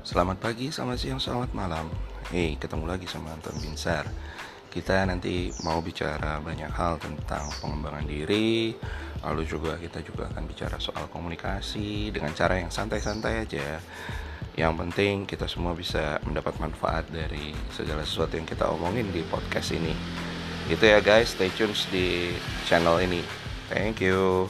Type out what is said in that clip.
Selamat pagi, selamat siang, selamat malam. Hei, ketemu lagi sama Anton Binsar. Kita nanti mau bicara banyak hal tentang pengembangan diri, lalu juga kita juga akan bicara soal komunikasi dengan cara yang santai-santai aja. Yang penting kita semua bisa mendapat manfaat dari segala sesuatu yang kita omongin di podcast ini. Itu ya guys, stay tune di channel ini. Thank you.